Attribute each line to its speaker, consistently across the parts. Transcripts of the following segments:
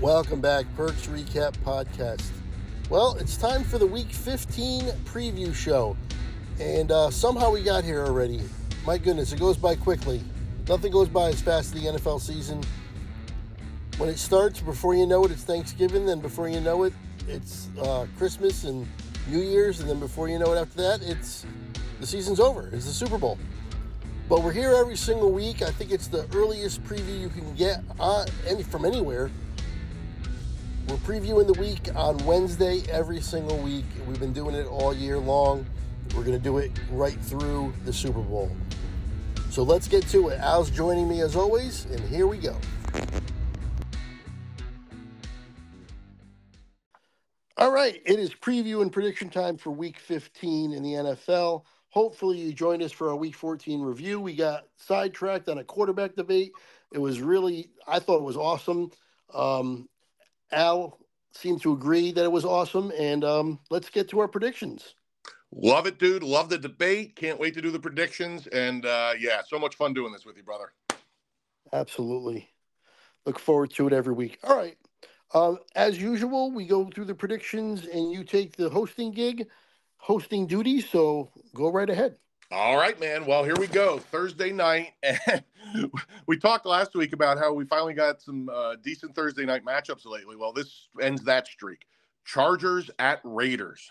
Speaker 1: Welcome back, Perks Recap Podcast. Well, it's time for the Week 15 preview show, and uh, somehow we got here already. My goodness, it goes by quickly. Nothing goes by as fast as the NFL season. When it starts, before you know it, it's Thanksgiving. Then before you know it, it's uh, Christmas and New Year's, and then before you know it, after that, it's the season's over. It's the Super Bowl. But we're here every single week. I think it's the earliest preview you can get on any from anywhere. We're previewing the week on Wednesday every single week. We've been doing it all year long. We're going to do it right through the Super Bowl. So let's get to it. Al's joining me as always, and here we go. All right, it is preview and prediction time for week 15 in the NFL. Hopefully, you joined us for our week 14 review. We got sidetracked on a quarterback debate. It was really, I thought it was awesome. Um, Al seemed to agree that it was awesome. And um, let's get to our predictions.
Speaker 2: Love it, dude. Love the debate. Can't wait to do the predictions. And uh, yeah, so much fun doing this with you, brother.
Speaker 1: Absolutely. Look forward to it every week. All right. Uh, as usual, we go through the predictions and you take the hosting gig, hosting duty. So go right ahead.
Speaker 2: All right, man. Well, here we go. Thursday night. And we talked last week about how we finally got some uh, decent Thursday night matchups lately. Well, this ends that streak. Chargers at Raiders.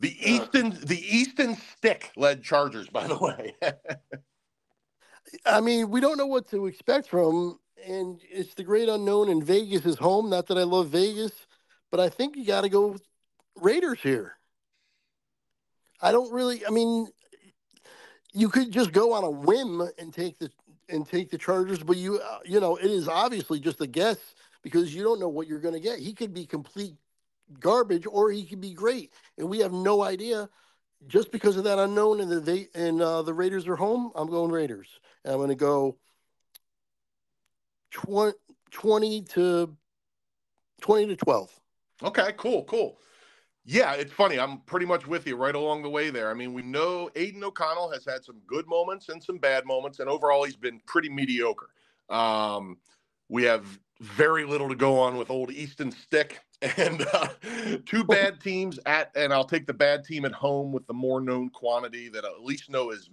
Speaker 2: The Easton, the Easton Stick led Chargers, by the way.
Speaker 1: I mean, we don't know what to expect from and it's the great unknown, and Vegas is home. Not that I love Vegas, but I think you got to go Raiders here. I don't really. I mean, you could just go on a whim and take the and take the Chargers, but you uh, you know it is obviously just a guess because you don't know what you're going to get. He could be complete garbage or he could be great, and we have no idea. Just because of that unknown, and the they and uh, the Raiders are home, I'm going Raiders. And I'm going to go 20, 20 to 20 to 12.
Speaker 2: Okay, cool, cool. Yeah, it's funny. I'm pretty much with you right along the way there. I mean, we know Aidan O'Connell has had some good moments and some bad moments, and overall, he's been pretty mediocre. Um, we have very little to go on with old Easton Stick, and uh, two bad teams at, and I'll take the bad team at home with the more known quantity that I at least know is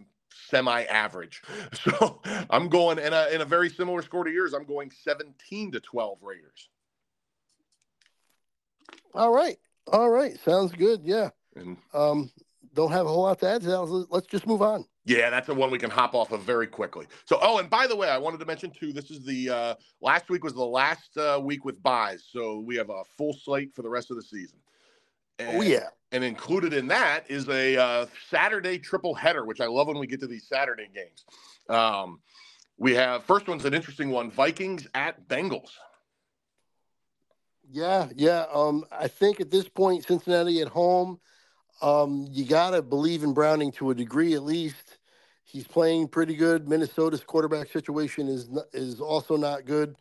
Speaker 2: semi-average. So I'm going in a in a very similar score to yours. I'm going 17 to 12 Raiders.
Speaker 1: All right. All right. Sounds good. Yeah. And um, don't have a whole lot to add. Let's just move on.
Speaker 2: Yeah, that's the one we can hop off of very quickly. So, oh, and by the way, I wanted to mention too. This is the uh, last week was the last uh, week with buys, so we have a full slate for the rest of the season.
Speaker 1: And, oh yeah,
Speaker 2: and included in that is a uh, Saturday triple header, which I love when we get to these Saturday games. Um, we have first one's an interesting one: Vikings at Bengals.
Speaker 1: Yeah, yeah. Um, I think at this point, Cincinnati at home, um, you gotta believe in Browning to a degree at least. He's playing pretty good. Minnesota's quarterback situation is is also not good,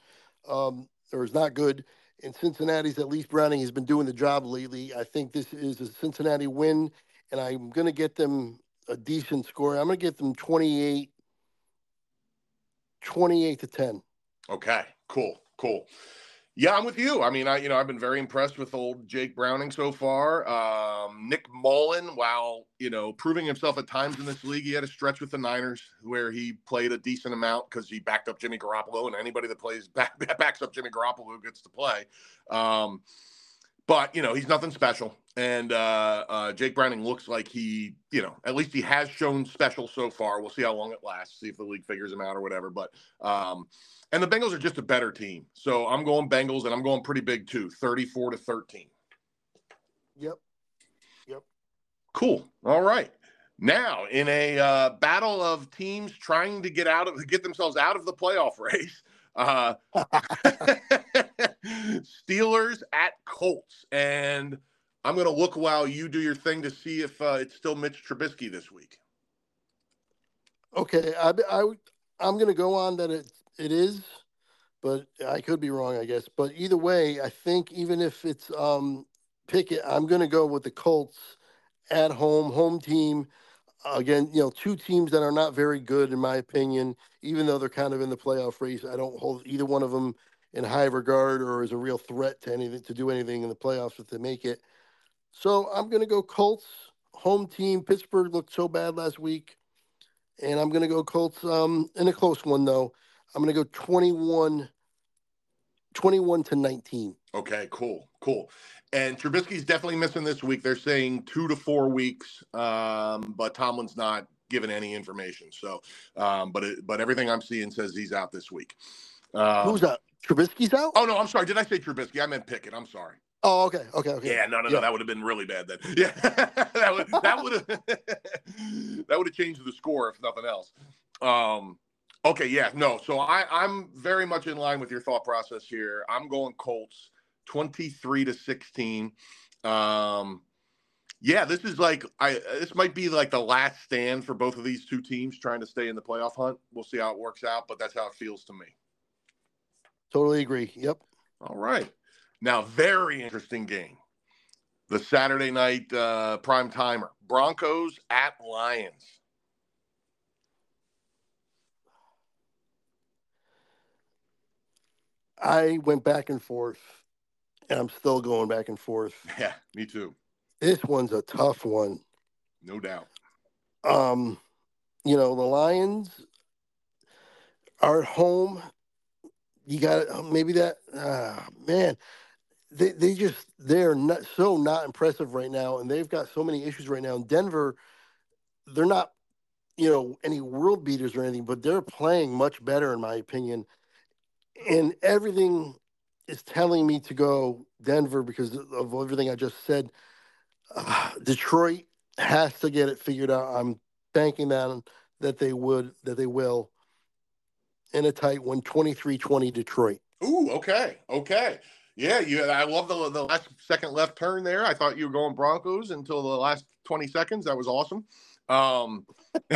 Speaker 1: um, or is not good in Cincinnati's at least Browning has been doing the job lately. I think this is a Cincinnati win, and I'm to get them a decent score. I'm to get them 28, 28 to 10.
Speaker 2: Okay, cool, cool. Yeah, I'm with you. I mean, I you know I've been very impressed with old Jake Browning so far. Um, Nick Mullen, while you know proving himself at times in this league, he had a stretch with the Niners where he played a decent amount because he backed up Jimmy Garoppolo, and anybody that plays back backs up Jimmy Garoppolo gets to play. Um, but you know he's nothing special, and uh, uh, Jake Browning looks like he, you know, at least he has shown special so far. We'll see how long it lasts, see if the league figures him out or whatever. But um, and the Bengals are just a better team. So I'm going Bengals and I'm going pretty big too 34 to 13.
Speaker 1: Yep. Yep.
Speaker 2: Cool. All right. Now, in a uh, battle of teams trying to get out of get themselves out of the playoff race, uh, Steelers at Colts, and I'm going to look while you do your thing to see if uh, it's still Mitch Trubisky this week.
Speaker 1: Okay, I, I I'm going to go on that it's it is, but I could be wrong, I guess. But either way, I think even if it's um, Pickett, I'm going to go with the Colts at home, home team. Again, you know, two teams that are not very good in my opinion, even though they're kind of in the playoff race. I don't hold either one of them in high regard or as a real threat to anything to do anything in the playoffs if they make it. So I'm going to go Colts home team. Pittsburgh looked so bad last week, and I'm going to go Colts um, in a close one though. I'm going to go 21, 21 to 19.
Speaker 2: Okay, cool, cool. And Trubisky's definitely missing this week. They're saying two to four weeks, um, but Tomlin's not given any information. So, um, but it, but everything I'm seeing says he's out this week.
Speaker 1: Um, Who's out? Trubisky's out?
Speaker 2: Oh no, I'm sorry. Did I say Trubisky? I meant Pickett. I'm sorry.
Speaker 1: Oh, okay, okay, okay.
Speaker 2: Yeah, no, no, no. That would have been really bad then. Yeah, that would that would have that would have changed the score if nothing else. Um, okay, yeah, no. So I I'm very much in line with your thought process here. I'm going Colts, twenty three to sixteen. Um, yeah, this is like I this might be like the last stand for both of these two teams trying to stay in the playoff hunt. We'll see how it works out, but that's how it feels to me.
Speaker 1: Totally agree. Yep.
Speaker 2: All right. Now, very interesting game. The Saturday night uh, prime timer Broncos at Lions.
Speaker 1: I went back and forth, and I'm still going back and forth.
Speaker 2: Yeah, me too.
Speaker 1: This one's a tough one.
Speaker 2: No doubt.
Speaker 1: Um, you know, the Lions are at home. You got maybe that, uh, man they they just they're not so not impressive right now, and they've got so many issues right now. In Denver, they're not you know any world beaters or anything, but they're playing much better in my opinion. And everything is telling me to go Denver because of everything I just said. Uh, Detroit has to get it figured out. I'm banking that that they would that they will in a tight one 23-20 Detroit.
Speaker 2: Ooh, okay. Okay. Yeah, you. I love the the last second left turn there. I thought you were going Broncos until the last twenty seconds. That was awesome. Um,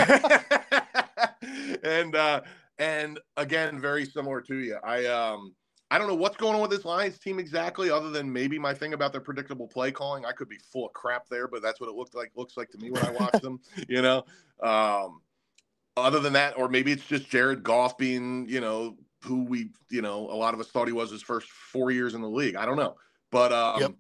Speaker 2: and uh, and again, very similar to you. I um I don't know what's going on with this Lions team exactly, other than maybe my thing about their predictable play calling. I could be full of crap there, but that's what it looked like. Looks like to me when I watch them. You know. Um, other than that, or maybe it's just Jared Goff being, you know, who we, you know, a lot of us thought he was his first four years in the league. I don't know, but um, yep.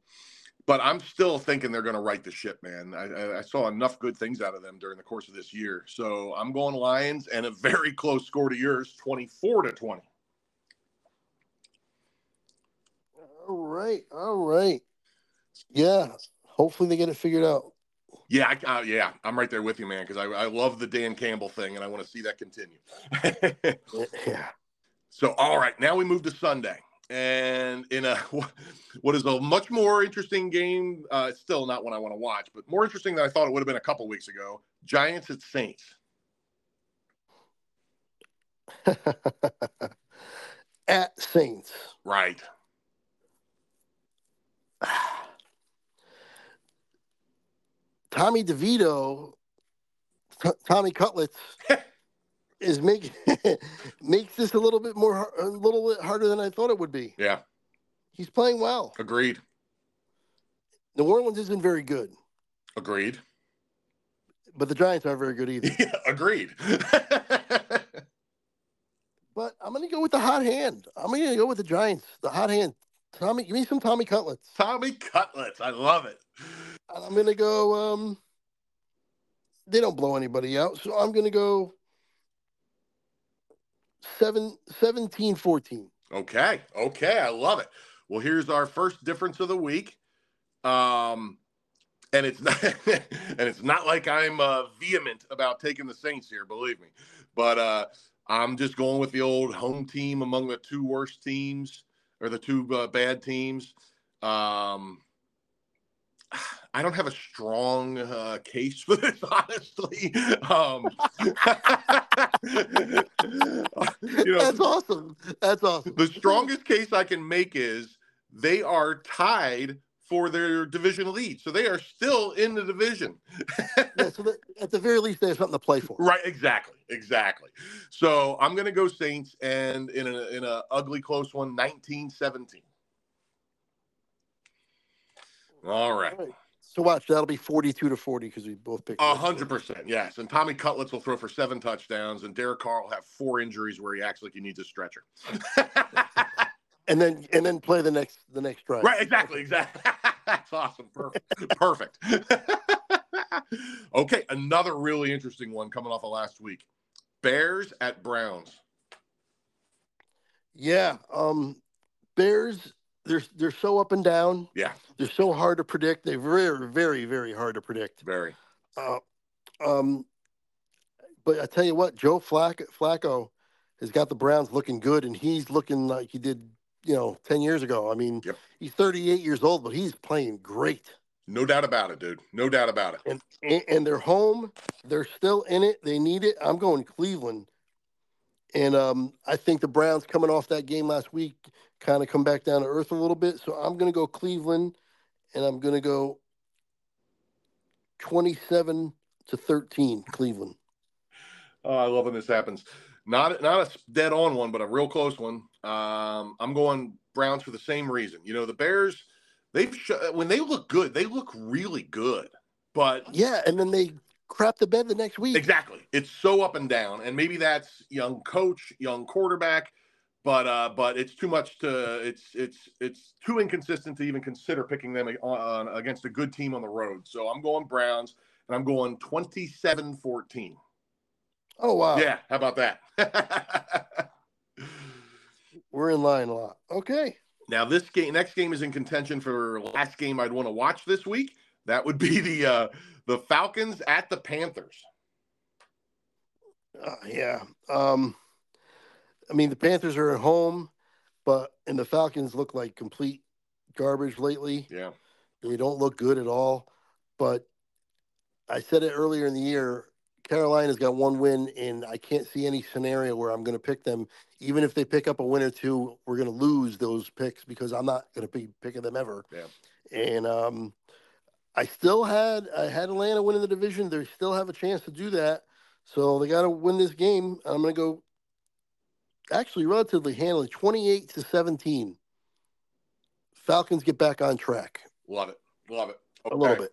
Speaker 2: But I'm still thinking they're going to right the ship, man. I, I, saw enough good things out of them during the course of this year, so I'm going Lions and a very close score to yours, 24 to 20.
Speaker 1: All right, all right, yeah. Hopefully they get it figured out.
Speaker 2: Yeah, I, uh, yeah, I'm right there with you, man. Because I, I love the Dan Campbell thing, and I want to see that continue.
Speaker 1: yeah.
Speaker 2: So, all right, now we move to Sunday. And in a what is a much more interesting game, uh, still not one I want to watch, but more interesting than I thought it would have been a couple weeks ago. Giants at Saints.
Speaker 1: at Saints.
Speaker 2: Right.
Speaker 1: Tommy DeVito, T- Tommy Cutlets is make makes this a little bit more a little bit harder than I thought it would be.
Speaker 2: Yeah,
Speaker 1: he's playing well.
Speaker 2: Agreed.
Speaker 1: New Orleans isn't very good.
Speaker 2: Agreed.
Speaker 1: But the Giants aren't very good either.
Speaker 2: Yeah, agreed.
Speaker 1: but I'm going to go with the hot hand. I'm going to go with the Giants. The hot hand. Tommy, give me some Tommy Cutlets.
Speaker 2: Tommy Cutlets. I love it.
Speaker 1: I'm going to go. Um, they don't blow anybody out, so I'm going to go seven, 17 14.
Speaker 2: Okay. Okay. I love it. Well, here's our first difference of the week. Um, and it's not, and it's not like I'm uh, vehement about taking the Saints here, believe me. But uh, I'm just going with the old home team among the two worst teams or the two uh, bad teams. Um, I don't have a strong uh, case for this, honestly. Um,
Speaker 1: you know, That's awesome. That's awesome.
Speaker 2: The strongest case I can make is they are tied for their division lead, so they are still in the division.
Speaker 1: yeah, so at the very least, they have something to play for.
Speaker 2: Right? Exactly. Exactly. So I'm going to go Saints, and in a in a ugly close one, 1917. All right. All right.
Speaker 1: So watch, that'll be 42 to 40 because we both picked.
Speaker 2: A hundred percent, yes. And Tommy Cutlets will throw for seven touchdowns, and Derek Carr will have four injuries where he acts like he needs a stretcher.
Speaker 1: and then and then play the next the next drive.
Speaker 2: Right, exactly, exactly. That's awesome. Perfect. Perfect. okay, another really interesting one coming off of last week. Bears at Browns.
Speaker 1: Yeah, um Bears they're they're so up and down.
Speaker 2: Yeah.
Speaker 1: They're so hard to predict. They're very very very hard to predict.
Speaker 2: Very.
Speaker 1: Uh, um but I tell you what, Joe Flacco, Flacco has got the Browns looking good and he's looking like he did, you know, 10 years ago. I mean,
Speaker 2: Yep.
Speaker 1: he's 38 years old, but he's playing great.
Speaker 2: No doubt about it, dude. No doubt about it.
Speaker 1: and and- and they're home. They're still in it. They need it. I'm going Cleveland, and um, I think the Browns coming off that game last week kind of come back down to earth a little bit. So I'm going to go Cleveland, and I'm going to go 27 to 13 Cleveland.
Speaker 2: Oh, I love when this happens. Not not a dead on one, but a real close one. Um, I'm going Browns for the same reason. You know, the Bears, they've sh- when they look good, they look really good. But
Speaker 1: Yeah, and then they crap the bed the next week.
Speaker 2: exactly, it's so up and down, and maybe that's young coach, young quarterback. But uh, but it's too much to it's it's it's too inconsistent to even consider picking them on, against a good team on the road. So I'm going Browns, and I'm going 27-14.
Speaker 1: Oh wow,
Speaker 2: Yeah, how about that?
Speaker 1: we're in line a lot. Okay,
Speaker 2: now this game, next game is in contention for last game I'd want to watch this week. That would be the uh, the Falcons at the Panthers.
Speaker 1: uh, yeah. Um, I mean the Panthers are at home, but and the Falcons look like complete garbage lately.
Speaker 2: Yeah,
Speaker 1: They don't look good at all. But I said it earlier in the year. Carolina's got one win, and I can't see any scenario where I'm going to pick them. Even if they pick up a win or two, we're going to lose those picks because I'm not going to be picking them ever.
Speaker 2: Yeah.
Speaker 1: And um, I still had I had Atlanta winning the division. They still have a chance to do that. So they got to win this game. I'm going to go actually relatively handily, 28 to 17. Falcons get back on track
Speaker 2: love it, love it.
Speaker 1: a little bit.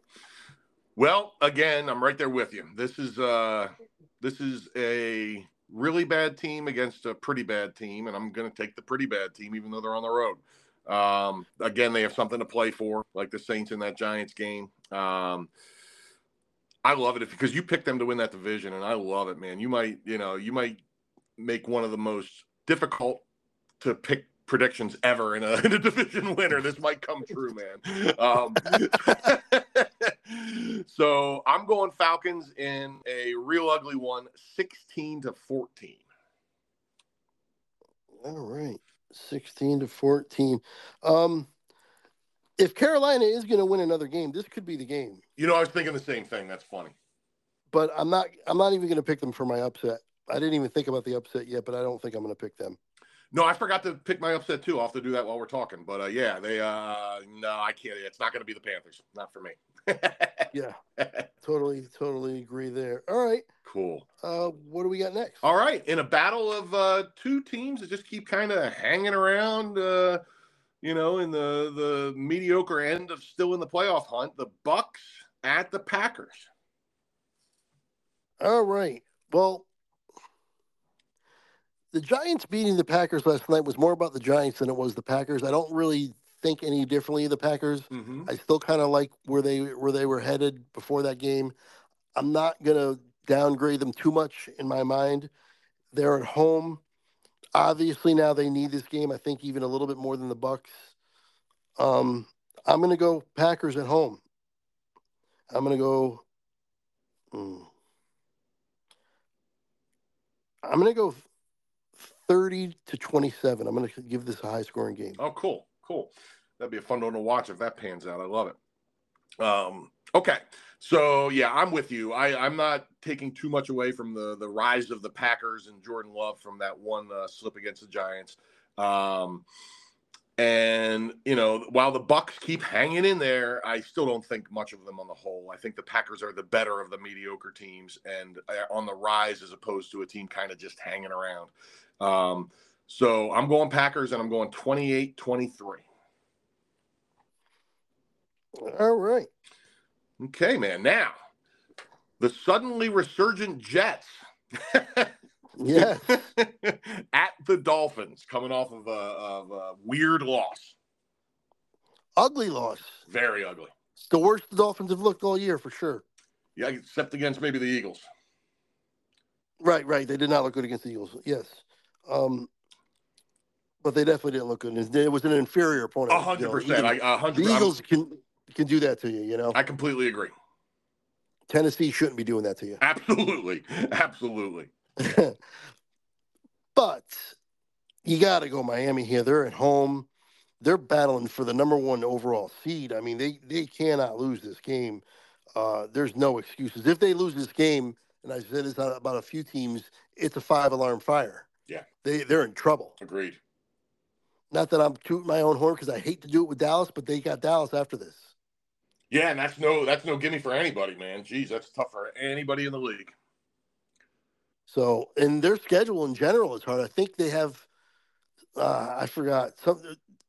Speaker 2: Well, again, I'm right there with you. This is uh, this is a really bad team against a pretty bad team, and I'm going to take the pretty bad team, even though they're on the road. Um, again, they have something to play for, like the Saints in that Giants game. Um, I love it because you picked them to win that division, and I love it, man. You might, you know, you might make one of the most difficult to pick predictions ever in a, in a division winner. This might come true, man. Um, so I'm going Falcons in a real ugly one, 16 to 14.
Speaker 1: All right. 16 to 14. Um, if Carolina is going to win another game, this could be the game.
Speaker 2: You know, I was thinking the same thing. That's funny.
Speaker 1: But I'm not I'm not even going to pick them for my upset. I didn't even think about the upset yet, but I don't think I'm going to pick them.
Speaker 2: No, I forgot to pick my upset too. I'll have to do that while we're talking. But uh, yeah, they uh no, I can't. It's not going to be the Panthers. Not for me.
Speaker 1: Yeah. totally totally agree there. All right.
Speaker 2: cool.
Speaker 1: Uh what do we got next?
Speaker 2: All right, in a battle of uh, two teams that just keep kind of hanging around, uh, you know, in the the mediocre end of still in the playoff hunt, the Bucs at the Packers.
Speaker 1: All right. Well, the Giants beating the Packers last night was more about the Giants than it was the Packers. I don't really think any differently of the Packers.
Speaker 2: Mm-hmm.
Speaker 1: I still kind of like where they where they were headed before that game. I'm not gonna downgrade them too much in my mind. They're at home. Obviously, now they need this game. I think even a little bit more than the Bucs. Um, I'm gonna go Packers at home. I'm gonna go. hmm. I'm gonna go 30 to 27. I'm gonna give this a high scoring game.
Speaker 2: Oh, cool, cool. That'd be a fun one to watch if that pans out. I love it. Um, okay, so yeah, I'm with you. I, I'm not taking too much away from the the rise of the Packers and Jordan Love from that one uh, slip against the Giants. Um, and you know, while the Bucs keep hanging in there, I still don't think much of them on the whole. I think the Packers are the better of the mediocre teams and uh, on the rise as opposed to a team kind of just hanging around. Um, so I'm going Packers and I'm going 28 23.
Speaker 1: All right.
Speaker 2: Okay, man. Now, the suddenly resurgent Jets
Speaker 1: Yeah.
Speaker 2: At the Dolphins, coming off of a, of a weird loss.
Speaker 1: Ugly loss.
Speaker 2: Very ugly.
Speaker 1: It's the worst the Dolphins have looked all year for sure.
Speaker 2: Yeah, except against maybe the Eagles.
Speaker 1: Right, right. They did not look good against the Eagles. Yes. Um, but they definitely didn't look good. It was an inferior opponent.
Speaker 2: A hundred percent. I a hundred.
Speaker 1: The Eagles can can do that to you. You know.
Speaker 2: I completely agree.
Speaker 1: Tennessee shouldn't be doing that to you.
Speaker 2: Absolutely, absolutely.
Speaker 1: but you got to go Miami here. They're at home. They're battling for the number one overall seed. I mean, they they cannot lose this game. Uh, there's no excuses. If they lose this game, and I said this about a few teams, it's a five alarm fire.
Speaker 2: Yeah,
Speaker 1: they they're in trouble.
Speaker 2: Agreed.
Speaker 1: Not that I'm tooting my own horn because I hate to do it with Dallas, but they got Dallas after this.
Speaker 2: Yeah, and that's no that's no gimme for anybody, man. Jeez, that's tough for anybody in the league.
Speaker 1: So, and their schedule in general is hard. I think they have, uh, I forgot some,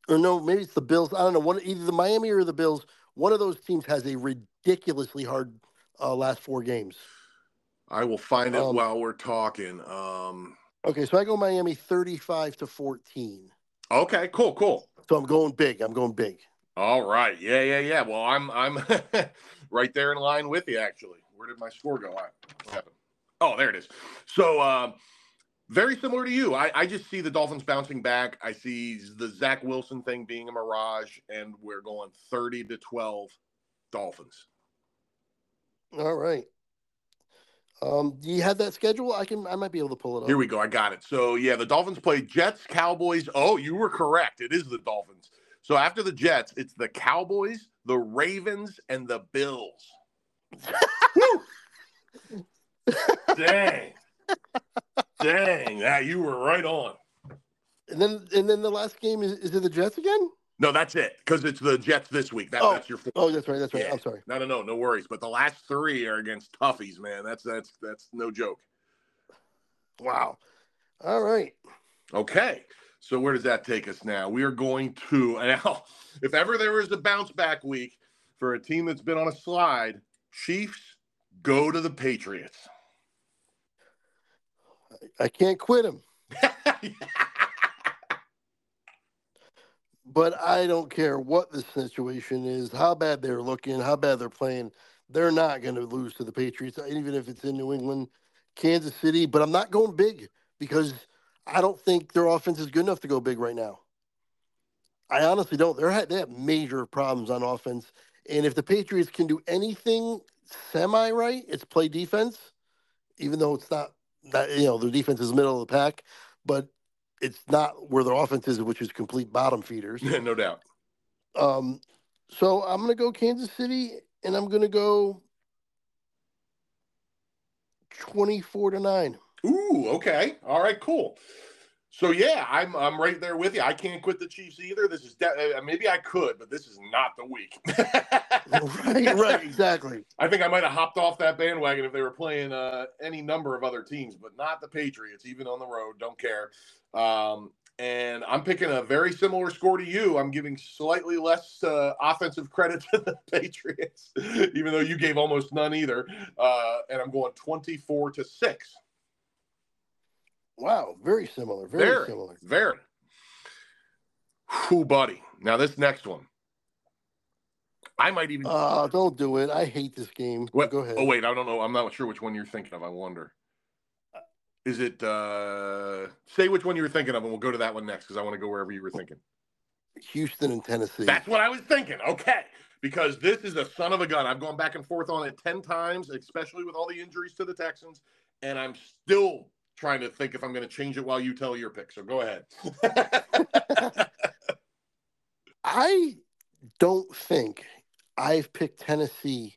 Speaker 1: or no, maybe it's the Bills. I don't know. One either the Miami or the Bills. One of those teams has a ridiculously hard uh, last four games.
Speaker 2: I will find it um, while we're talking. Um,
Speaker 1: okay, so I go Miami thirty-five to fourteen.
Speaker 2: Okay, cool, cool.
Speaker 1: So I'm going big. I'm going big.
Speaker 2: All right. Yeah, yeah, yeah. Well, I'm I'm right there in line with you actually. Where did my score go? What happened? Oh, there it is. So uh, very similar to you. I, I just see the Dolphins bouncing back. I see the Zach Wilson thing being a mirage, and we're going 30 to 12 Dolphins.
Speaker 1: All right. Um, do you have that schedule? I can I might be able to pull it up.
Speaker 2: Here we go. I got it. So yeah, the Dolphins play Jets, Cowboys. Oh, you were correct. It is the Dolphins. So after the Jets, it's the Cowboys, the Ravens, and the Bills. Dang. Dang. Yeah, you were right on.
Speaker 1: And then and then the last game is, is it the Jets again?
Speaker 2: No, that's it. Because it's the Jets this week. That,
Speaker 1: oh.
Speaker 2: that's your
Speaker 1: Oh, that's right. That's right. Yeah. I'm sorry.
Speaker 2: No, no, no, no worries. But the last three are against toughies, man. That's that's that's no joke.
Speaker 1: Wow. All right.
Speaker 2: Okay. So where does that take us now? We are going to now, if ever there is a bounce back week for a team that's been on a slide, Chiefs go to the Patriots.
Speaker 1: I can't quit him. but I don't care what the situation is, how bad they're looking, how bad they're playing. They're not going to lose to the Patriots, uh, even if it's in New England, Kansas City. But I'm not going big because I don't think their offense is good enough to go big right now. I honestly don't. They're they have major problems on offense, and if the Patriots can do anything semi right, it's play defense. Even though it's not that you know their defense is middle of the pack, but it's not where their offense is, which is complete bottom feeders.
Speaker 2: no doubt.
Speaker 1: Um, so I'm going to go Kansas City, and I'm going to go 24 to nine.
Speaker 2: Ooh, okay, all right, cool. So yeah, I'm I'm right there with you. I can't quit the Chiefs either. This is de- uh, maybe I could, but this is not the week.
Speaker 1: right, right, exactly.
Speaker 2: I think I might have hopped off that bandwagon if they were playing uh, any number of other teams, but not the Patriots, even on the road. Don't care. Um, and I'm picking a very similar score to you. I'm giving slightly less uh, offensive credit to the Patriots, even though you gave almost none either. Uh, and I'm going 24 to six.
Speaker 1: Wow, very similar. Very, very similar.
Speaker 2: Very. Who, buddy? Now this next one. I might even.
Speaker 1: Uh, don't do it. I hate this game. What? Go ahead.
Speaker 2: Oh wait, I don't know. I'm not sure which one you're thinking of. I wonder. Is it? uh Say which one you were thinking of, and we'll go to that one next because I want to go wherever you were thinking.
Speaker 1: Houston and Tennessee.
Speaker 2: That's what I was thinking. Okay, because this is a son of a gun. I've gone back and forth on it ten times, especially with all the injuries to the Texans, and I'm still trying to think if I'm going to change it while you tell your pick. So go ahead.
Speaker 1: I don't think I've picked Tennessee.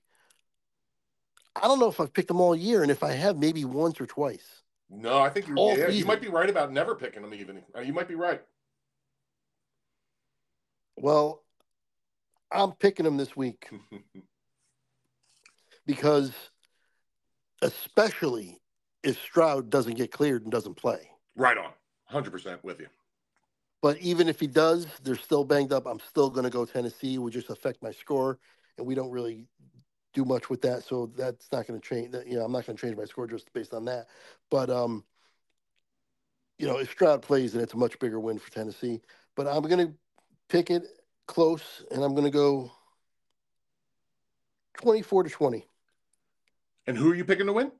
Speaker 1: I don't know if I've picked them all year, and if I have, maybe once or twice.
Speaker 2: No, I think you're, yeah, you might be right about never picking them. Even uh, you might be right.
Speaker 1: Well, I'm picking them this week because, especially if Stroud doesn't get cleared and doesn't play.
Speaker 2: Right on. 100% with you.
Speaker 1: But even if he does, they're still banged up. I'm still going to go Tennessee. It would just affect my score, and we don't really do much with that. So that's not going to change. That you know, I'm not going to change my score just based on that. But um, you know, if Stroud plays, then it's a much bigger win for Tennessee. But I'm going to pick it close, and I'm going to go 24 to 20.
Speaker 2: And who are you picking to win?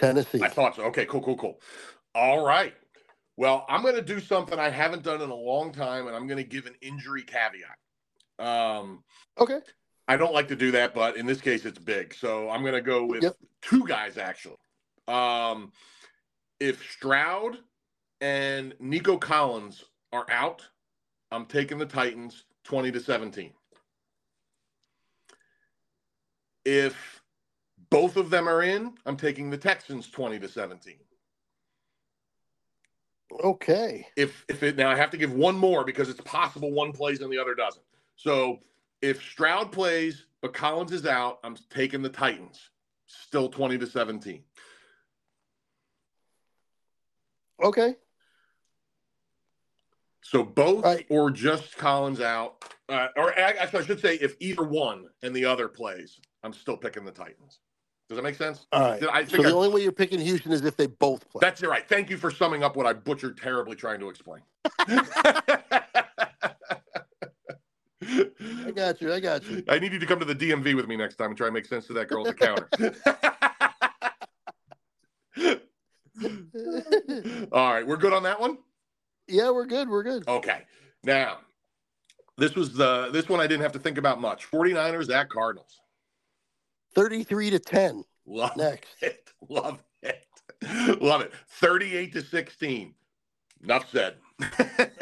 Speaker 1: Tennessee.
Speaker 2: I thought so. Okay, cool, cool, cool. All right. Well, I'm going to do something I haven't done in a long time, and I'm going to give an injury caveat. Um,
Speaker 1: okay.
Speaker 2: I don't like to do that, but in this case, it's big. So I'm going to go with
Speaker 1: Yep.
Speaker 2: two guys, actually. Um, if Stroud and Nico Collins are out, I'm taking the Titans 20 to 17. If both of them are in, I'm taking the Texans 20 to 17.
Speaker 1: Okay.
Speaker 2: if if it now I have to give one more because it's possible one plays and the other doesn't. So if Stroud plays but Collins is out, I'm taking the Titans. Still 20 to 17.
Speaker 1: Okay.
Speaker 2: So both
Speaker 1: Right.
Speaker 2: or just Collins out. Uh, or I, actually I should say if either one and the other plays, I'm still picking the Titans. Does that make sense?
Speaker 1: All right.
Speaker 2: I
Speaker 1: So the
Speaker 2: I-
Speaker 1: only way you're picking Houston is if they both play.
Speaker 2: That's right. Thank you for summing up what I butchered terribly trying to explain.
Speaker 1: I got you. I got you.
Speaker 2: I need you to come to the DMV with me next time and try and make sense to that girl at the counter. All right, we're good on that one.
Speaker 1: yeah, we're good. We're good.
Speaker 2: Okay, now this was the this one I didn't have to think about much. 49ers at Cardinals.
Speaker 1: 33 to 10
Speaker 2: Love
Speaker 1: next.
Speaker 2: it. Love it. Love it. 38 to 16. Enough said.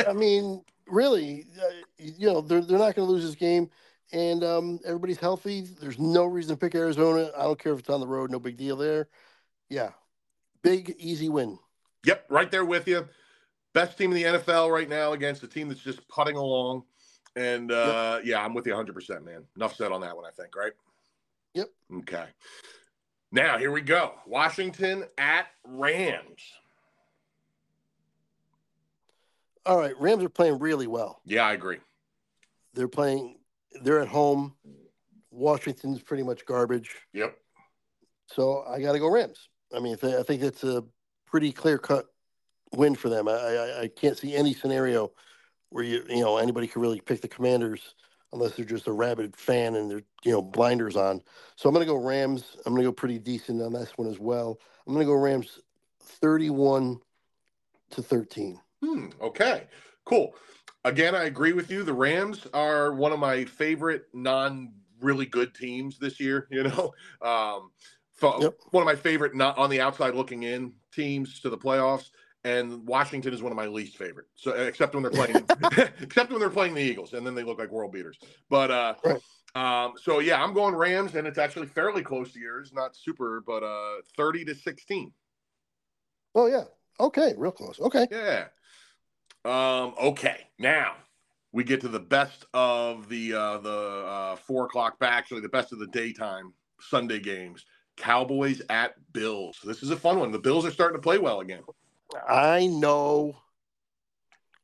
Speaker 1: I mean, really, uh, you know, they're, they're not going to lose this game. And um, everybody's healthy. There's no reason to pick Arizona. I don't care if it's on the road. No big deal there. Yeah. Big, easy win.
Speaker 2: Yep, right there with you. Best team in the NFL right now against a team that's just putting along. And uh, yeah, I'm with you 100%, man. Enough said on that one, I think, right?
Speaker 1: Yep.
Speaker 2: Okay. Now, here we go. Washington at Rams.
Speaker 1: All right. Rams are playing really well.
Speaker 2: Yeah, I agree.
Speaker 1: They're playing, they're at home. Washington's pretty much garbage.
Speaker 2: Yep.
Speaker 1: So I got to go Rams. I mean, I think it's a pretty clear cut win for them. I, I, I can't see any scenario where you you know anybody could really pick the Commanders unless they're just a rabid fan and they're you know blinders on. So I'm going to go Rams. I'm going to go pretty decent on this one as well. I'm going to go Rams, thirty-one to thirteen.
Speaker 2: Hmm. Okay. Cool. Again, I agree with you. The Rams are one of my favorite non really good teams this year. You know, um, fo-
Speaker 1: Yep.
Speaker 2: one of my favorite not on the outside looking in teams to the playoffs. And Washington is one of my least favorite. So except when they're playing, except when they're playing the Eagles, and then they look like world beaters. But uh,
Speaker 1: Right.
Speaker 2: um, so yeah, I'm going Rams, and it's actually fairly close to yours, not super, but uh, thirty to sixteen.
Speaker 1: Oh yeah. Okay. Real close. Okay.
Speaker 2: Yeah. Um, okay. Now we get to the best of the uh the uh four o'clock back, actually the best of the daytime Sunday games. Cowboys at Bills. This is a fun one. The Bills are starting to play well again.
Speaker 1: I know.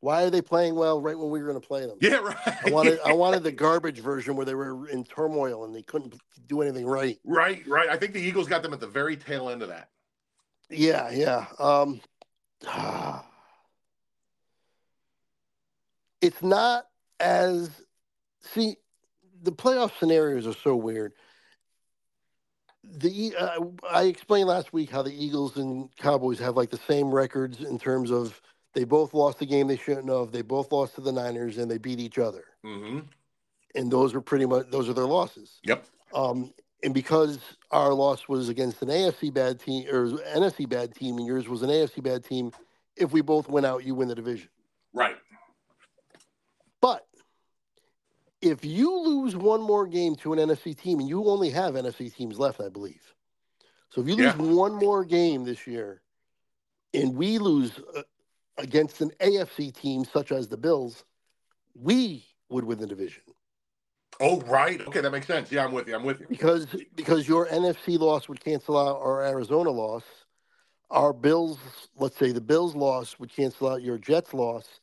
Speaker 1: Why are they playing well right when we were going to play them?
Speaker 2: Yeah, right.
Speaker 1: I wanted I wanted the garbage version where they were in turmoil and they couldn't do anything right.
Speaker 2: right, right. I think the Eagles got them at the very tail end of that.
Speaker 1: Yeah, yeah. Um, it's not as see the playoff scenarios are so weird. The uh, I explained last week how the Eagles and Cowboys have like the same records in terms of they both lost the game they shouldn't have. They both lost to the Niners and they beat each other.
Speaker 2: Mm-hmm.
Speaker 1: and those are pretty much those are their losses.
Speaker 2: Yep.
Speaker 1: Um, and because our loss was against an AFC bad team or NFC bad team, and yours was an AFC bad team, if we both win out, you win the division.
Speaker 2: Right.
Speaker 1: But if you lose one more game to an NFC team, and you only have NFC teams left, I believe. So if you lose
Speaker 2: Yeah.
Speaker 1: one more game this year, and we lose uh, against an AFC team such as the Bills, we would win the division.
Speaker 2: Oh, right. Okay, that makes sense. Yeah, I'm with you. I'm with you.
Speaker 1: because because your NFC loss would cancel out our Arizona loss. Our Bills, let's say the Bills loss would cancel out your Jets loss.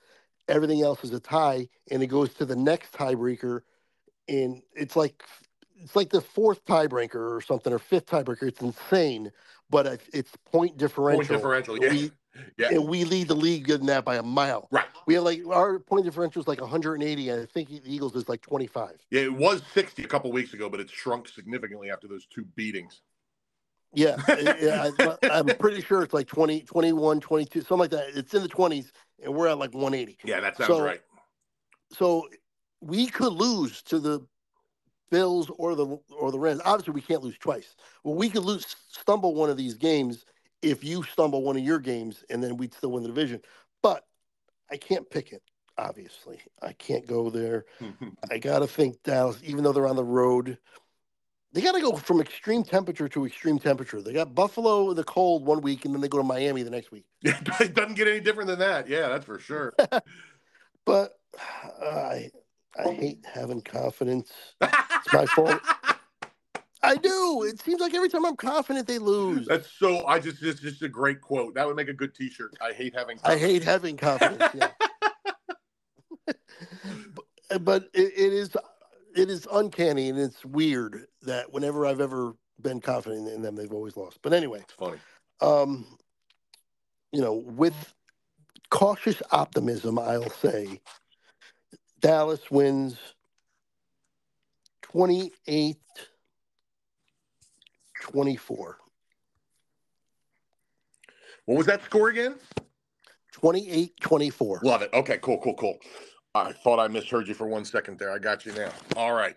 Speaker 1: Everything else is a tie, and it goes to the next tiebreaker. And it's like it's like the fourth tiebreaker or something, or fifth tiebreaker. It's insane, but it's, it's point differential.
Speaker 2: Point differential. Yeah.
Speaker 1: we
Speaker 2: Yeah.
Speaker 1: and we lead the league in that by a mile.
Speaker 2: Right.
Speaker 1: We have like our point differential is like 180, and I think the Eagles is like 25.
Speaker 2: Yeah, it was 60 a couple weeks ago, but it shrunk significantly after those two beatings.
Speaker 1: Yeah, yeah I, I'm pretty sure it's like 20, 21, 22, something like that. It's in the 20s, and we're at like 180.
Speaker 2: Yeah, that sounds
Speaker 1: So-
Speaker 2: right.
Speaker 1: So we could lose to the Bills or the or the Rams. Obviously, we can't lose twice. Well, we could lose, stumble one of these games if you stumble one of your games, and then we'd still win the division. But I can't pick it. Obviously, I can't go there. I gotta think Dallas, even though they're on the road, they gotta go from extreme temperature to extreme temperature. They got Buffalo in the cold one week, and then they go to Miami the next week.
Speaker 2: It doesn't get any different than that. Yeah, that's for sure.
Speaker 1: But uh, I I hate having confidence. It's my fault. I do. It seems like every time I'm confident, they lose.
Speaker 2: That's so. I just just just a great quote. That would make a good T-shirt. I hate having.
Speaker 1: I hate having confidence. Yeah. but but it, it is it is uncanny and it's weird that whenever I've ever been confident in them, they've always lost. But anyway,
Speaker 2: It's funny.
Speaker 1: um, you know, with cautious optimism, I'll say Dallas wins 28 24.
Speaker 2: What was that score again?
Speaker 1: 28 24.
Speaker 2: Love it. Okay, cool, cool, cool. I thought I misheard you for one second there. I got you now. All right.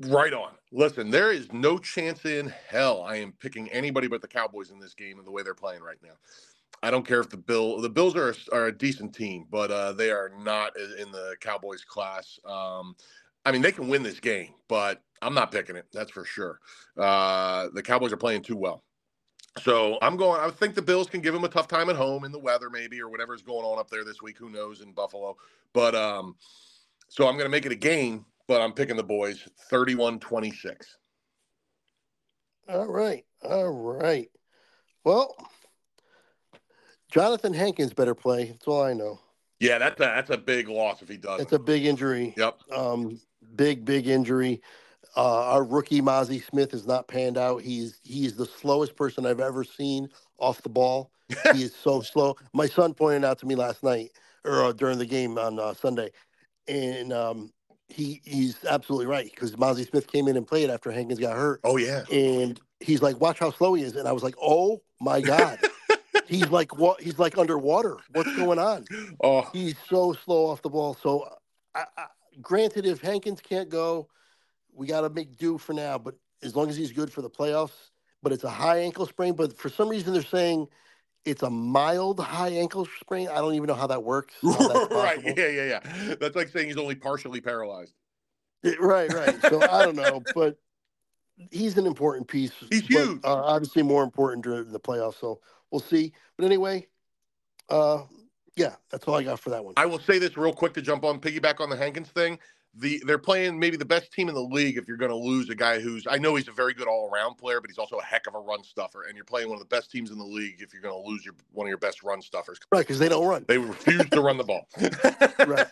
Speaker 2: Right on. Listen, there is no chance in hell I am picking anybody but the Cowboys in this game and the way they're playing right now. I don't care if the Bill the Bills are a, are a decent team, but uh, they are not in the Cowboys class. Um, I mean, they can win this game, but I'm not picking it. That's for sure. Uh, the Cowboys are playing too well. So I'm going. I think the Bills can give them a tough time at home in the weather, maybe, or whatever's going on up there this week. Who knows in Buffalo? But um, so I'm going to make it a game, but I'm picking the boys 31 26.
Speaker 1: All right. All right. Well, Jonathan Hankins better play. That's all I know.
Speaker 2: Yeah, that's a, that's a big loss if he doesn't.
Speaker 1: It's a big injury.
Speaker 2: Yep.
Speaker 1: Um, big, big injury. Uh, our rookie Mazi Smith has not panned out. He's he's the slowest person I've ever seen off the ball. he is so slow. My son pointed out to me last night or uh, during the game on uh, Sunday, and um, he he's absolutely right because Mazi Smith came in and played after Hankins got hurt,
Speaker 2: Oh yeah.
Speaker 1: and he's like, "Watch how slow he is," and I was like, "Oh my god." He's like what? He's like underwater. What's going on?
Speaker 2: Oh
Speaker 1: He's so slow off the ball. So, I, I, granted, if Hankins can't go, we got to make do for now. But as long as he's good for the playoffs, but it's a high ankle sprain. But for some reason, they're saying it's a mild high ankle sprain. I don't even know how that works. how
Speaker 2: right. Yeah, yeah, yeah. That's like saying he's only partially paralyzed.
Speaker 1: It- right, right. So I don't know, but he's an important piece.
Speaker 2: He's
Speaker 1: but,
Speaker 2: huge.
Speaker 1: Uh, obviously, more important during the playoffs. So we'll see. But anyway, uh, yeah, that's all I got for that one.
Speaker 2: I will say this real quick to jump on piggyback on the Hankins thing. The they're playing maybe the best team in the league if you're going to lose a guy who's I know he's a very good all around player, but he's also a heck of a run stuffer. And you're playing one of the best teams in the league if you're going to lose your one of your best run stuffers.
Speaker 1: Right, because they don't run.
Speaker 2: They refuse to run the ball.
Speaker 1: Right.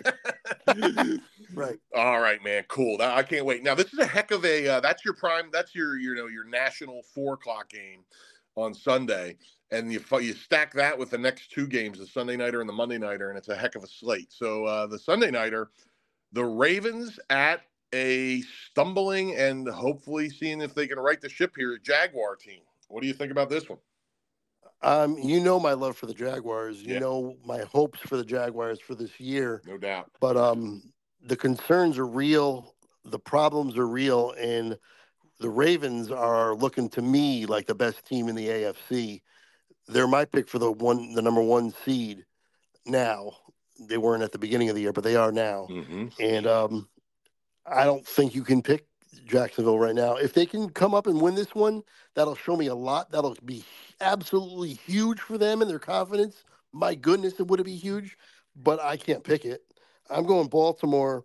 Speaker 1: Right.
Speaker 2: All right, man. Cool. I can't wait. Now this is a heck of a. Uh, that's your prime. That's your you know your national four o'clock game on Sunday, and you you stack that with the next two games, the Sunday nighter and the Monday nighter, and it's a heck of a slate. So uh, the Sunday nighter, the Ravens at a stumbling and hopefully seeing if they can right the ship here, Jaguar team. What do you think about this one?
Speaker 1: Um, you know my love for the Jaguars. You
Speaker 2: Yeah.
Speaker 1: know my hopes for the Jaguars for this year.
Speaker 2: No doubt.
Speaker 1: But um, the concerns are real. The problems are real, and the Ravens are looking to me like the best team in the AFC. They're my pick for the one, the number one seed. Now they weren't at the beginning of the year, but they are now.
Speaker 2: Mm-hmm.
Speaker 1: And um, I don't think you can pick Jacksonville right now. If they can come up and win this one, that'll show me a lot. That'll be absolutely huge for them and their confidence. My goodness, it would be huge, but I can't pick it. I'm going Baltimore.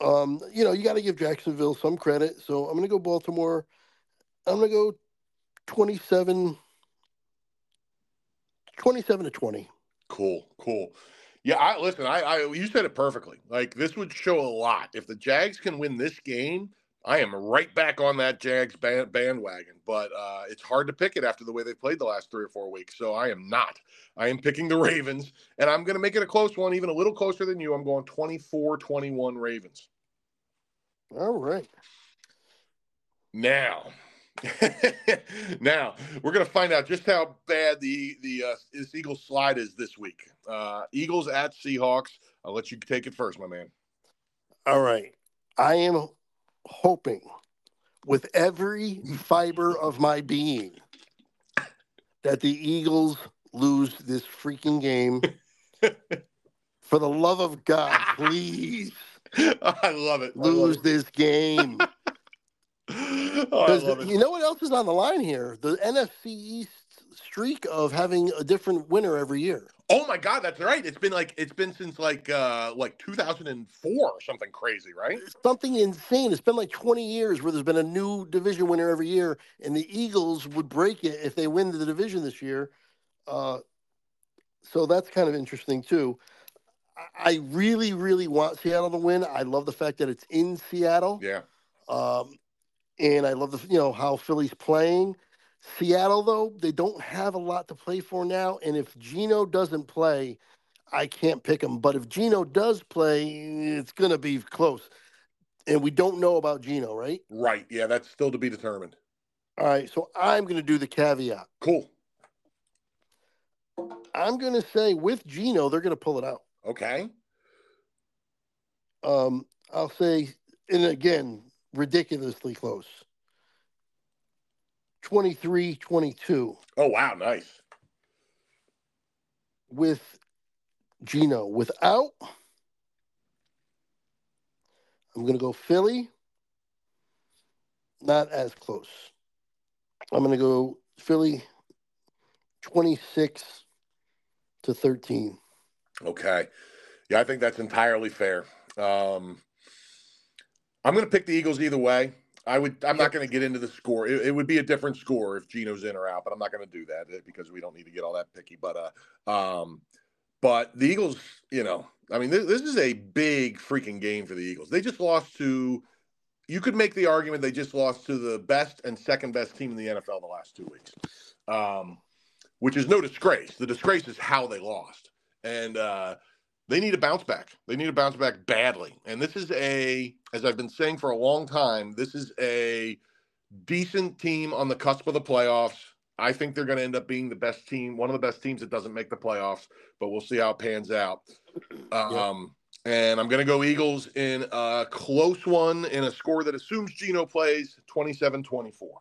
Speaker 1: Um, you know, you got to give Jacksonville some credit. So I'm going to go Baltimore. I'm going to go 27, 27 to 20.
Speaker 2: Cool, cool. Yeah, I listen. I, I you said it perfectly. Like this would show a lot if the Jags can win this game. I am right back on that Jags band- bandwagon, but uh, it's hard to pick it after the way they played the last three or four weeks. So I am not. I am picking the Ravens, and I'm going to make it a close one, even a little closer than you. I'm going 24 21 Ravens.
Speaker 1: All right.
Speaker 2: Now, now we're going to find out just how bad the the uh, this Eagles slide is this week. Uh, Eagles at Seahawks. I'll let you take it first, my man.
Speaker 1: All right. I am hoping with every fiber of my being that the Eagles lose this freaking game. For the love of God, please
Speaker 2: I love it. I love
Speaker 1: lose
Speaker 2: it.
Speaker 1: this game.
Speaker 2: Oh, I
Speaker 1: 'Cause
Speaker 2: love it.
Speaker 1: you know what else is on the line here? The NFC East streak of having a different winner every year.
Speaker 2: Oh my God, that's right. It's been like it's been since like uh like 2004 or something crazy, right?
Speaker 1: Something insane. It's been like 20 years where there's been a new division winner every year, and the Eagles would break it if they win the division this year. Uh, so that's kind of interesting too. I- I really, really want Seattle to win. I love the fact that it's in Seattle.
Speaker 2: Yeah.
Speaker 1: Um, and I love the you know how Philly's playing. Seattle though they don't have a lot to play for now, and if Geno doesn't play, I can't pick him. But if Geno does play, it's gonna be close. And we don't know about Geno, right?
Speaker 2: Right. Yeah, that's still to be determined.
Speaker 1: All right, so I'm gonna do the caveat.
Speaker 2: Cool.
Speaker 1: I'm gonna say with Geno, they're gonna pull it out.
Speaker 2: Okay.
Speaker 1: Um, I'll say, and again, ridiculously close. 23 22
Speaker 2: Oh wow, nice.
Speaker 1: with Geno. Without, I'm going to go Philly. Not as close. I'm going to go Philly 26 to 13.
Speaker 2: Okay. Yeah, I think that's entirely fair. Um I'm gonna pick the Eagles either way. I would I'm not gonna get into the score. It, it would be a different score if Geno's in or out, but I'm not gonna do that uh, because we don't need to get all that picky. But uh um but the Eagles, you know, I mean this, this is a big freaking game for the Eagles. They just lost to you could make the argument they just lost to the best and second best team in the NFL the last two weeks. Um which is no disgrace. The disgrace is how they lost. And uh they need a bounce back. They need a bounce back badly. And this is a, as I've been saying for a long time, this is a decent team on the cusp of the playoffs. I think they're going to end up being the best team, one of the best teams that doesn't make the playoffs, but we'll see how it pans out. Um, And I'm going to go Eagles in a close one in a score that assumes Geno plays 27 24.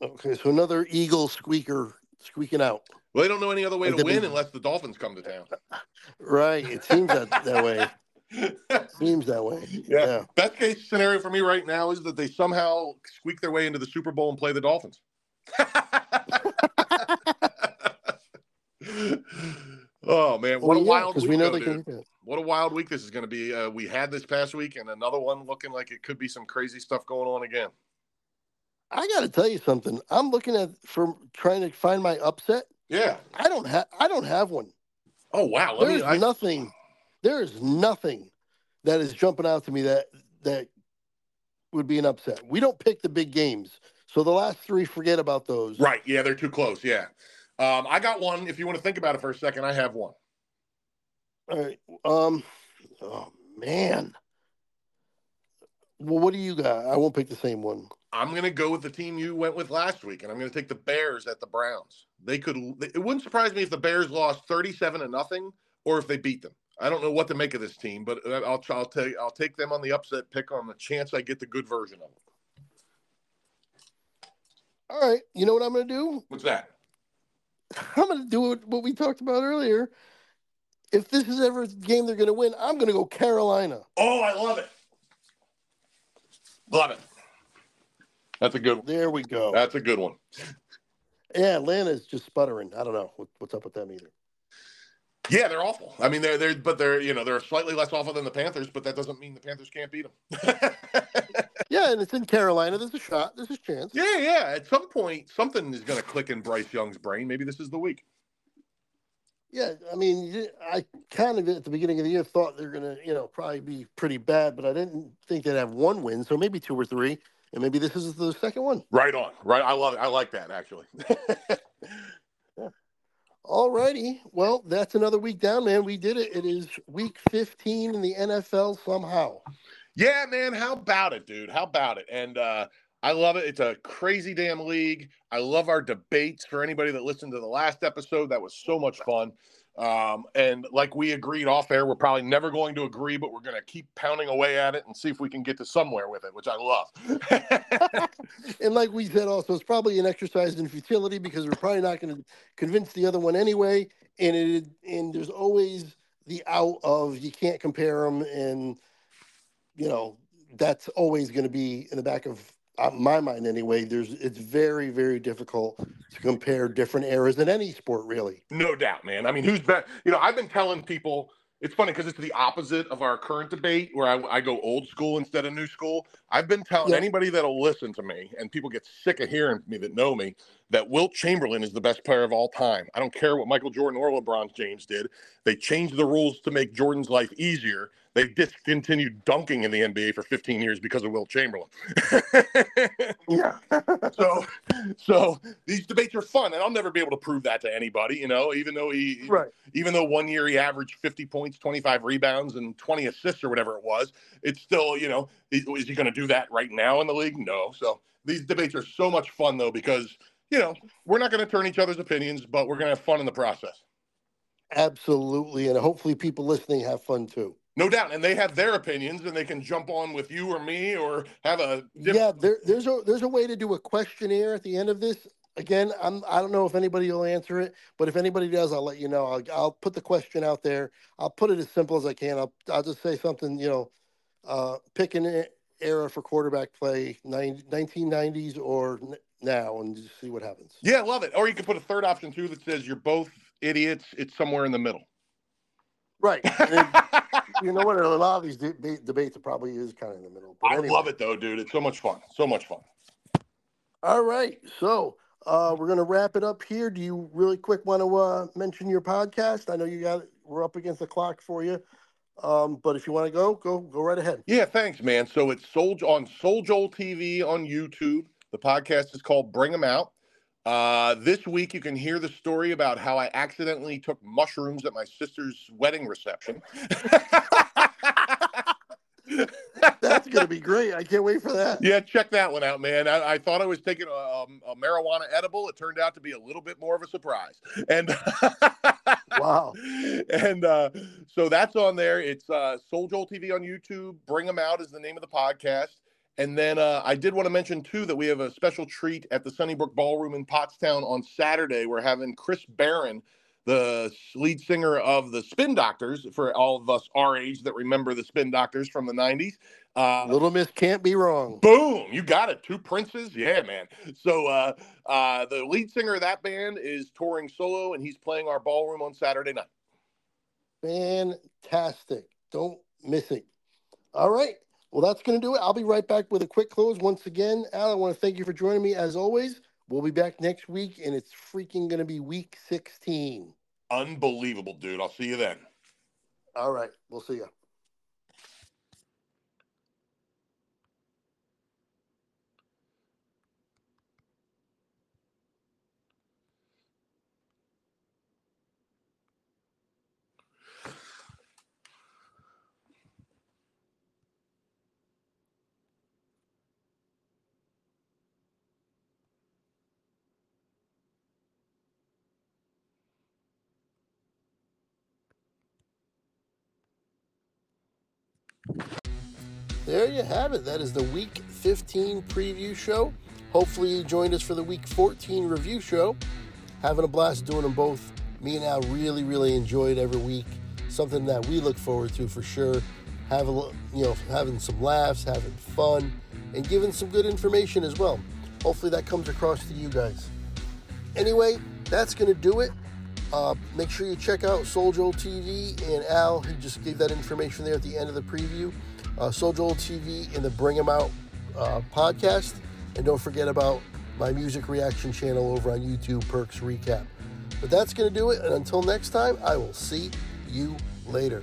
Speaker 1: Okay, so another Eagle squeaker squeaking out.
Speaker 2: Well, they don't know any other way
Speaker 1: Like
Speaker 2: to win
Speaker 1: big-
Speaker 2: unless the Dolphins come to town.
Speaker 1: Right, it seems that, that way. Seems that way.
Speaker 2: Yeah.
Speaker 1: yeah.
Speaker 2: Best case scenario for me right now is that they somehow squeak their way into the Super Bowl and play the Dolphins. oh man, what
Speaker 1: Well,
Speaker 2: a
Speaker 1: yeah,
Speaker 2: week!
Speaker 1: we know
Speaker 2: though,
Speaker 1: they can
Speaker 2: dude.
Speaker 1: do.
Speaker 2: What a wild week this is going to be. Uh, we had this past week, and another one looking like it could be some crazy stuff going on again.
Speaker 1: I got to tell you something. I'm looking at for trying to find my upset.
Speaker 2: Yeah.
Speaker 1: I don't have. I don't have one.
Speaker 2: Oh wow. Let
Speaker 1: There's
Speaker 2: me. I,
Speaker 1: nothing. There is nothing that is jumping out to me that that would be an upset. We don't pick the big games, so the last three, forget about those.
Speaker 2: right. Yeah, they're too close. Yeah. Um, I got one. If you want to think about it for a second, I have one.
Speaker 1: All right. Um. Oh man. Well, what do you got? I won't pick the same one.
Speaker 2: I'm going to go with the team you went with last week, and I'm going to take the Bears at the Browns. They could. It wouldn't surprise me if the Bears lost 37 to nothing, or if they beat them. I don't know what to make of this team, but I'll I'll take I'll take them on the upset pick on the chance I get the good version of it.
Speaker 1: All right. You know what I'm going to do?
Speaker 2: What's that?
Speaker 1: I'm going to do what, we talked about earlier. If this is ever a game they're going to win, I'm going to go Carolina.
Speaker 2: Oh, I love it. Love it. That's a good. one.
Speaker 1: There we go.
Speaker 2: That's a good one.
Speaker 1: Yeah, Atlanta's just sputtering. I don't know what, what's up with them either.
Speaker 2: Yeah, they're awful. I mean, they're they're but they're you know they're slightly less awful than the Panthers, but that doesn't mean the Panthers can't beat them.
Speaker 1: Yeah, and it's in Carolina. There's a shot. There's a chance.
Speaker 2: Yeah, yeah. At some point, something is going to click in Bryce Young's brain. Maybe this is the week.
Speaker 1: Yeah, I mean, I kind of at the beginning of the year thought they're going to, you know, probably be pretty bad, but I didn't think they'd have one win, so maybe two or three, and maybe this is the second one.
Speaker 2: Right on. Right. I love it. I like that actually.
Speaker 1: yeah. All righty. Well, that's another week down, man. We did it. It is week 15 in the NFL somehow.
Speaker 2: Yeah, man. How about it, dude? How about it? And uh I love it. It's a crazy damn league. I love our debates for anybody that listened to the last episode. That was so much fun. Um, and like we agreed off air, we're probably never going to agree, but we're going to keep pounding away at it and see if we can get to somewhere with it, which I
Speaker 1: love. and like we said, also, it's probably an exercise in futility because we're probably not going to convince the other one anyway. And it and there's always the out of you can't compare them, and you know that's always going to be in the back of uh, my mind anyway, there's it's very very difficult to compare different eras in any sport, really.
Speaker 2: No doubt, man. I mean, who's better? You know, I've been telling people it's funny because it's the opposite of our current debate where I, I, go old school instead of new school. I've been telling yeah. anybody that'll listen to me, and people get sick of hearing me that know me, that Wilt Chamberlain is the best player of all time. I don't care what Michael Jordan or LeBron James did. They changed the rules to make Jordan's life easier. They discontinued dunking in the NBA for 15 years because of Wilt Chamberlain. so these debates are fun, and I'll never be able to prove that to anybody. You know, even though he,
Speaker 1: right.
Speaker 2: even though one year he averaged 50 points, 25 rebounds, and 20 assists or whatever it was, it's still, you know, is, is he going to do that right now in the league? No. So these debates are so much fun though because you know we're not going to turn each other's opinions, but we're going to have fun in the process.
Speaker 1: Absolutely, and hopefully people listening have fun too.
Speaker 2: No doubt, and they have their opinions, and they can jump on with you or me, or have a
Speaker 1: different... yeah. There, there's a there's a way to do a questionnaire at the end of this. Again, I'm I don't know if anybody will answer it, but if anybody does, I'll let you know. I'll I'll put the question out there. I'll put it as simple as I can. I'll I'll just say something, you know, uh, pick an era for quarterback play, 90, 1990s or now, and just see what happens.
Speaker 2: Yeah, love it. Or you can put a third option too that says you're both idiots. It's somewhere in the middle.
Speaker 1: Right. you know what? A lot of these de- debates probably is kind of in the middle.
Speaker 2: I anyway. love it though, dude. It's so much fun. So much fun.
Speaker 1: All right. So uh, we're going to wrap it up here. Do you really quick want to uh, mention your podcast? I know you got we're up against the clock for you. Um, but if you want to go, go go right ahead.
Speaker 2: Yeah, thanks, man. So it's Soul on Soul Joel TV on YouTube. The podcast is called Bring 'em Out. Uh, this week, you can hear the story about how I accidentally took mushrooms at my sister's wedding reception.
Speaker 1: That's going to be great. I can't wait for that.
Speaker 2: Yeah, check that one out, man. I, I thought I was taking a, um, a, marijuana edible. It turned out to be a little bit more of a surprise. And
Speaker 1: wow.
Speaker 2: And uh, so that's on there. It's uh, Soul Joel TV on YouTube. Bring them out is the name of the podcast. And then uh, I did want to mention too that we have a special treat at the Sunnybrook Ballroom in Pottstown on Saturday. We're having Chris Barron, the lead singer of the Spin Doctors, for all of us our age that remember the Spin Doctors from the '90s.
Speaker 1: Uh, Little Miss can't be wrong.
Speaker 2: Boom, you got it. Two princes, yeah, man. So uh, uh, the lead singer of that band is touring solo, and he's playing our ballroom on Saturday night.
Speaker 1: Fantastic! Don't miss it. All right. Well, that's going to do it. I'll be right back with a quick close. Once again, Al, I want to thank you for joining me as always. We'll be back next week, and it's freaking going to be week 16.
Speaker 2: Unbelievable, dude. I'll see you then.
Speaker 1: All right. We'll see you. There you have it. That is the Week 15 preview show. Hopefully, you joined us for the Week 14 review show. Having a blast doing them both. Me and Al really, really enjoyed every week. Something that we look forward to for sure. Having, you know, having some laughs, having fun, and giving some good information as well. Hopefully, that comes across to you guys. Anyway, that's going to do it. Uh, make sure you check out Soul Joel TV and Al. He just gave that information there at the end of the preview. Uh, Soul TV and the Bring Out uh, podcast. And don't forget about my music reaction channel over on YouTube, Perks Recap. But that's going to do it. And until next time, I will see you later.